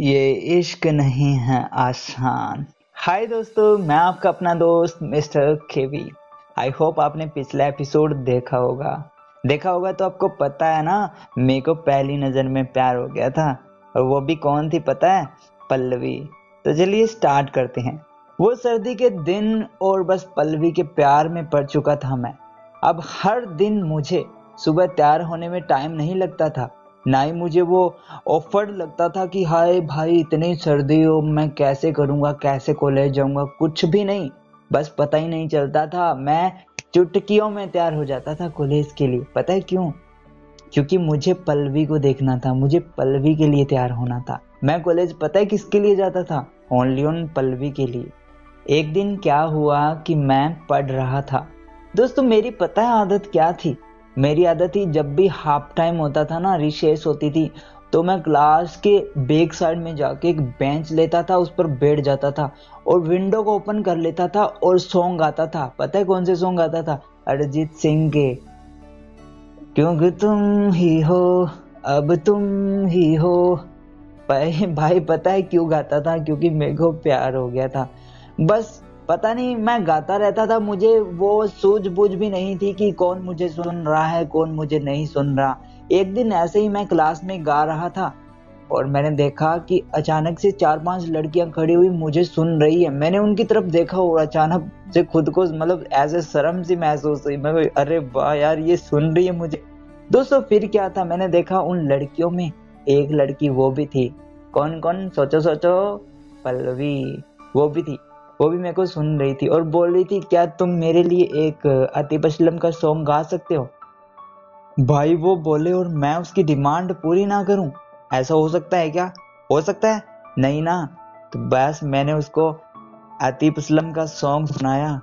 ये इश्क नहीं है आसान। हाय दोस्तों, मैं आपका अपना दोस्त मिस्टर केवी। आई होप आपने पिछला एपिसोड देखा होगा। देखा होगा तो आपको पता है ना, मेरे को पहली नज़र में प्यार हो गया था, और वो भी कौन थी पता है? पल्लवी। तो चलिए स्टार्ट करते हैं। वो सर्दी के दिन और बस पल्लवी के प्यार में पड़ चुका था मैं। अब हर दिन मुझे सुबह तैयार होने में टाइम नहीं लगता था। ना ही मुझे वो ऑफ़र लगता था कि, हाय भाई, इतनी सर्दी हो, मैं कैसे करूँगा, कैसे कॉलेज जाऊँगा? कुछ भी नहीं। बस पता ही नहीं चलता था। मैं चुटकियों में तैयार हो जाता था कॉलेज के लिए। पता है क्यों? क्योंकि मुझे पल्लवी को देखना था। मुझे पल्लवी के लिए तैयार होना था। मैं कॉलेज पता है किसके लिए जाता था? ओनली ऑन पल्लवी के लिए। एक दिन क्या हुआ कि मैं पढ़ रहा था। दोस्तों, मेरी पता है आदत क्या थी? मेरी आदत थी, जब भी हाफ़ टाइम होता था ना रिशेष होती थी तो मैं क्लास के बैक साइड में जाके एक बेंच लेता था, उस पर बैठ जाता था और विंडो को ओपन कर लेता था और सॉन्ग गाता था। पता है कौन से सॉन्ग गाता था? अरिजीत सिंह के। क्योंकि तुम ही हो, अब तुम ही हो। भाई भाई, पता है क्यों गाता था? क्योंकि मेरे को प्यार हो गया था। बस पता नहीं, मैं गाता रहता था, मुझे वो सूझबूझ भी नहीं थी कि कौन मुझे सुन रहा है, कौन मुझे नहीं सुन रहा। एक दिन ऐसे ही मैं क्लास में गा रहा था और मैंने देखा कि अचानक से चार पाँच लड़कियाँ खड़ी हुई मुझे सुन रही है। मैंने उनकी तरफ़ देखा और अचानक से खुद को मतलब ऐसे शर्म सी महसूस हुई। मैं अरे वाह यार, ये सुन रही है मुझे। दोस्तों, फिर क्या था? मैंने देखा उन लड़कियों में एक लड़की, वो भी थी। कौन कौन सोचो सोचो पल्लवी, वो भी थी। वो भी मेरे को सुन रही थी और बोल रही थी, क्या तुम मेरे लिए एक अतीब असलम का सॉन्ग गा सकते हो? भाई वो बोले, और मैं उसकी डिमांड पूरी ना करूँ। ऐसा हो सकता है क्या? हो सकता है। नहीं ना। तो बस मैंने उसको अतीब असलम का सॉन्ग सुनाया।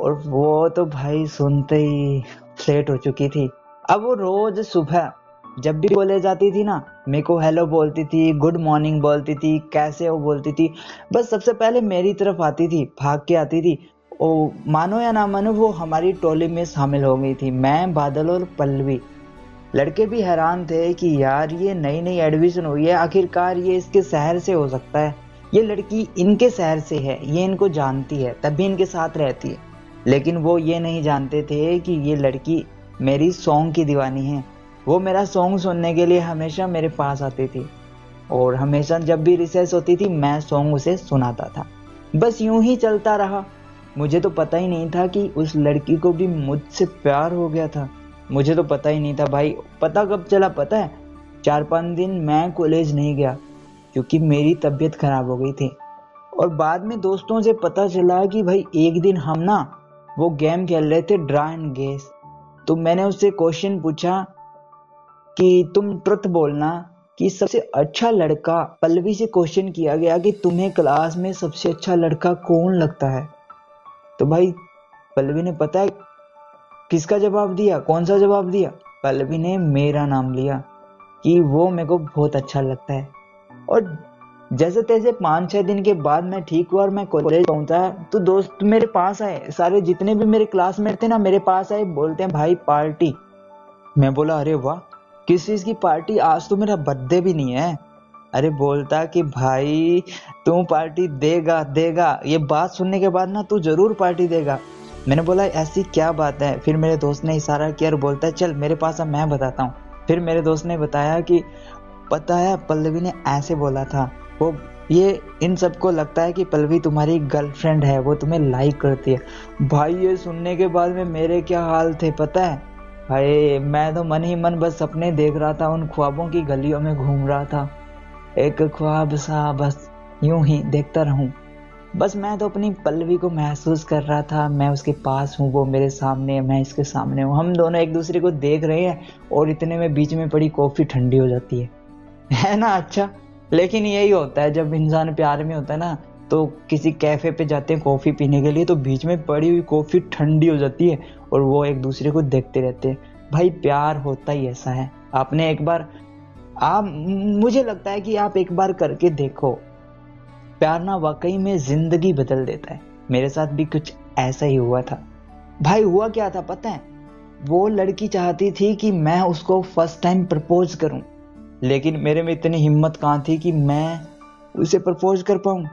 और वो तो भाई सुनते ही सेट हो चुकी थी। अब वो रोज सुबह जब भी कॉलेज जाती थी ना, मेरे को हेलो बोलती थी गुड मॉर्निंग बोलती थी, कैसे हो बोलती थी। बस सबसे पहले मेरी तरफ़ आती थी, भाग के आती थी। ओ, मानो या ना मानो वो हमारी टोली में शामिल हो गई थी, मैं, बादल और पल्लवी। लड़के भी हैरान थे कि यार ये नई नई एडमिशन हुई है, आखिरकार ये इसके शहर से हो सकता है। ये लड़की इनके शहर से है, ये इनको जानती है तभी इनके साथ रहती है। लेकिन वो ये नहीं जानते थे कि ये लड़की मेरी सॉन्ग की दीवानी है। वो मेरा सॉन्ग सुनने के लिए हमेशा मेरे पास आती थी। और हमेशा जब भी रिसेस होती थी, मैं सॉन्ग उसे सुनाता था। बस यूँ ही चलता रहा। मुझे तो पता ही नहीं था कि उस लड़की को भी मुझसे प्यार हो गया था। मुझे तो पता ही नहीं था भाई। पता कब चला, पता है? चार पाँच दिन मैं कॉलेज नहीं गया, क्योंकि मेरी तबीयत खराब हो गई थी। और बाद में दोस्तों से पता चला कि भाई, एक दिन हम ना वो गेम खेल रहे थे ड्रा एंड गेस तो मैंने उससे क्वेश्चन पूछा कि तुम ट्रुथ बोलना कि सबसे अच्छा लड़का पल्लवी से क्वेश्चन किया गया कि तुम्हें क्लास में सबसे अच्छा लड़का कौन लगता है? तो भाई, पल्लवी ने पता है किसका जवाब दिया? कौन सा जवाब दिया? पल्लवी ने मेरा नाम लिया कि वो मेरे को बहुत अच्छा लगता है। और जैसे तैसे पाँच छह दिन के बाद मैं ठीक हुआ और मैं कॉलेज पहुँचा तो दोस्त मेरे पास आए। सारे जितने भी मेरे क्लासमेट थे ना, मेरे पास आए, बोलते हैं, भाई पार्टी मैं बोला, अरे वाह किस चीज़ की पार्टी आज तो मेरा बर्थडे भी नहीं है। अरे बोलता कि भाई, तू पार्टी देगा देगा। ये बात सुनने के बाद ना तू ज़रूर पार्टी देगा। मैंने बोला, ऐसी क्या बात है? फिर मेरे दोस्त ने इशारा किया और बोलता है चल, मेरे पास अब मैं बताता हूँ। फिर मेरे दोस्त ने बताया कि, पता है, पल्लवी ने ऐसे बोला था। वो, ये इन सबको लगता है कि पल्लवी तुम्हारी गर्लफ्रेंड है, वो तुम्हें लाइक करती है। भाई, ये सुनने के बाद में मेरे क्या हाल थे, पता है? भाई मैं तो मन ही मन बस सपने देख रहा था, उन ख्वाबों की गलियों में घूम रहा था। एक ख्वाब सा बस, यूँ ही देखता रहूँ। बस मैं तो अपनी पल्लवी को महसूस कर रहा था, मैं उसके पास हूँ, वो मेरे सामने मैं इसके सामने हूँ। हम दोनों एक दूसरे को देख रहे हैं, और इतने में बीच में पड़ी कॉफ़ी ठंडी हो जाती है। है ना अच्छा? लेकिन यही होता है, जब इंसान प्यार में होता है ना तो किसी कैफ़े पे जाते हैं कॉफ़ी पीने के लिए तो बीच में पड़ी हुई कॉफ़ी ठंडी हो जाती है और वो एक दूसरे को देखते रहते हैं। भाई, प्यार होता ही ऐसा है। आपने एक बार, आप, मुझे लगता है कि आप एक बार करके देखो। प्यार ना वाकई में ज़िंदगी बदल देता है। मेरे साथ भी कुछ ऐसा ही हुआ था। भाई, हुआ क्या था पता है? वो लड़की चाहती थी कि मैं उसको फ़र्स्ट टाइम प्रपोज करूँ। लेकिन मेरे में इतनी हिम्मत कहाँ थी कि मैं उसे प्रपोज कर पाऊँ?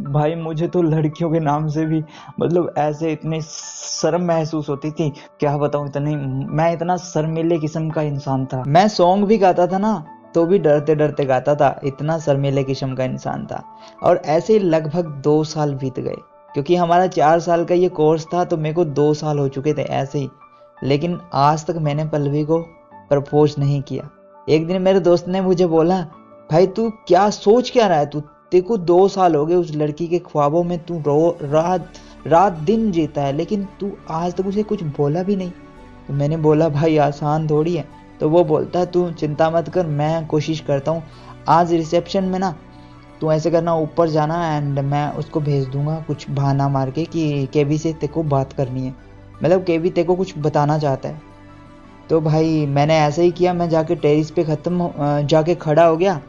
भाई, मुझे तो लड़कियों के नाम से भी मतलब ऐसे इतनी शर्म महसूस होती थी। क्या बताऊँ, इतनी, मैं इतना शर्मिले किस्म का इंसान था। मैं सॉन्ग भी गाता था ना तो भी डरते डरते गाता था। इतना शर्मिले किस्म का इंसान था। और ऐसे ही लगभग दो साल बीत गए। क्योंकि हमारा चार साल का ये कोर्स था तो मेरे को दो साल हो चुके थे ऐसे ही। लेकिन आज तक मैंने पल्लवी को प्रपोज नहीं किया। एक दिन मेरे दोस्त ने मुझे बोला, भाई, तू क्या, सोच क्या रहा है? तू देखो, दो साल हो गए उस लड़की के ख्वाबों में तू रो, रात रात दिन जीता है, लेकिन तू आज तक उसे कुछ बोला भी नहीं। तो मैंने बोला, भाई, आसान थोड़ी है। तो वो बोलता है तू चिंता मत कर, मैं कोशिश करता हूँ। आज रिसेप्शन में ना, तू ऐसे करना, ऊपर जाना एंड मैं उसको भेज दूँगा कुछ बहाना मार के कि केवी से तेको बात करनी है। मतलब केवी तेको कुछ बताना चाहता है। तो भाई, मैंने ऐसे ही किया, मैं जाके टेरिस पे ख़त्म जाके खड़ा हो गया।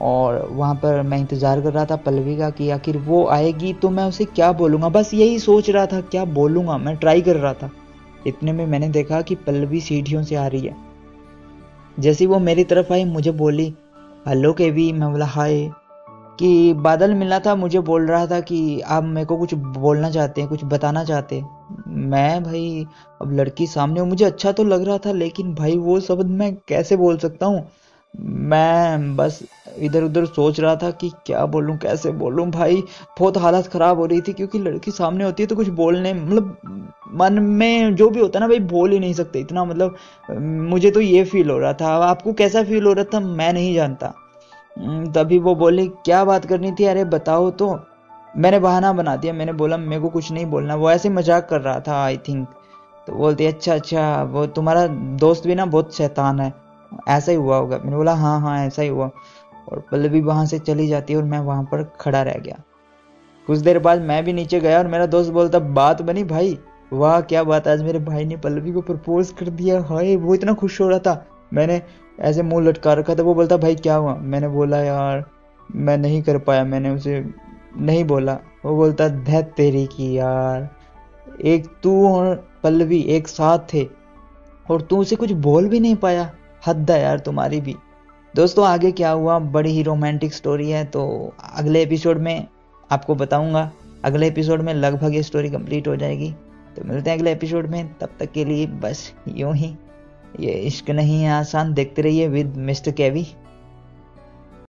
और वहाँ पर मैं इंतज़ार कर रहा था पल्लवी का कि आखिर वो आएगी तो मैं उसे क्या बोलूँगा? बस यही सोच रहा था, क्या बोलूँगा? मैं ट्राई कर रहा था। इतने में मैंने देखा कि पल्लवी सीढ़ियों से आ रही है। जैसे वो मेरी तरफ़ आई, मुझे बोली, हेलो के भी मैं बोला, हाय। कि बादल मिला था, मुझे बोल रहा था कि, आप मेरे को कुछ बोलना चाहते हैं, कुछ बताना चाहते हैं। मैं, भाई, अब लड़की सामने मुझे अच्छा तो लग रहा था, लेकिन भाई, वो शब्द मैं कैसे बोल सकता हूँ? मैं बस इधर उधर सोच रहा था कि क्या बोलूँ कैसे बोलूँ भाई। बहुत हालत ख़राब हो रही थी क्योंकि लड़की सामने होती है तो कुछ बोलने मतलब मन में जो भी होता है ना भाई बोल ही नहीं सकते। इतना मतलब मुझे तो ये फील हो रहा था। आपको कैसा फील हो रहा था मैं नहीं जानता। हम्म, तभी वो बोले क्या बात करनी थी? अरे बताओ तो। मैंने बहाना बना दिया। मैंने बोला मेरे को कुछ नहीं बोलना। वो ऐसे मज़ाक कर रहा था आई थिंक तो बोलती अच्छा अच्छा वो तुम्हारा दोस्त भी ना बहुत शैतान है। ऐसा ही हुआ होगा। मैंने बोला हाँ हाँ ऐसा ही हुआ। और पल्लवी वहाँ से चली जाती है और मैं वहाँ पर खड़ा रह गया। कुछ देर बाद मैं भी नीचे गया और मेरा दोस्त बोलता, बात बनी भाई? वाह, क्या बात आज मेरे भाई ने पल्लवी को प्रपोज कर दिया। हाय, वो इतना खुश हो रहा था। मैंने ऐसे मुँह लटका रखा था, वो बोलता, भाई, क्या हुआ? मैंने बोला, यार, मैं नहीं कर पाया। मैंने उसे नहीं बोला। वो बोलता, धैत तेरी की यार। एक तू और पल्लवी एक साथ थे और तू उसे कुछ बोल भी नहीं पाया। हद है यार तुम्हारी भी। दोस्तों, आगे क्या हुआ? बड़ी ही रोमांटिक स्टोरी है तो अगले एपिसोड में आपको बताऊँगा। अगले एपिसोड में लगभग ये स्टोरी कंप्लीट हो जाएगी। तो मिलते हैं अगले एपिसोड में। तब तक के लिए बस यूँ ही। ये इश्क नहीं है आसान। देखते रहिए विद मिस्टर केवी